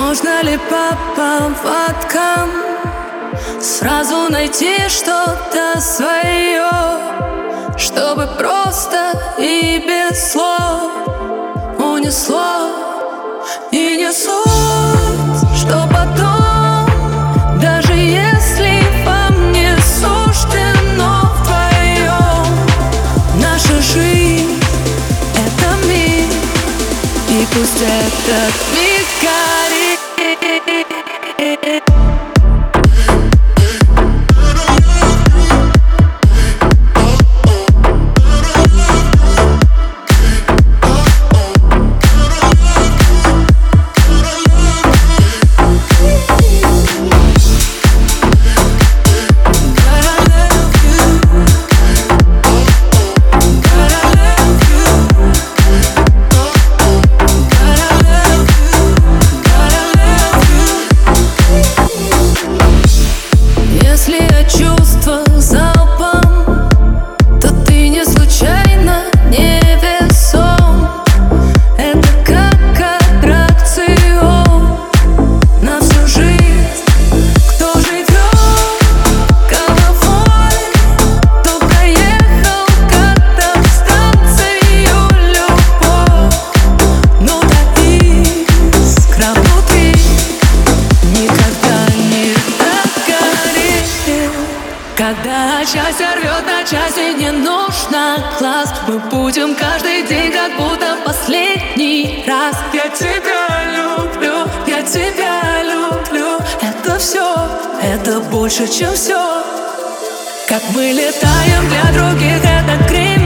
Можно ли по поводкам Сразу найти что-то свое Чтобы просто и без слов Унесло и не суть Что потом, даже если вам не суждено вдвоем Наша жизнь — это мир И пусть этот миг Когда счастье рвет на части Не нужно глаз. Мы будем каждый день Как будто последний раз. Я тебя люблю Я тебя люблю. Это все Это больше, чем все как мы летаем для других, это криминал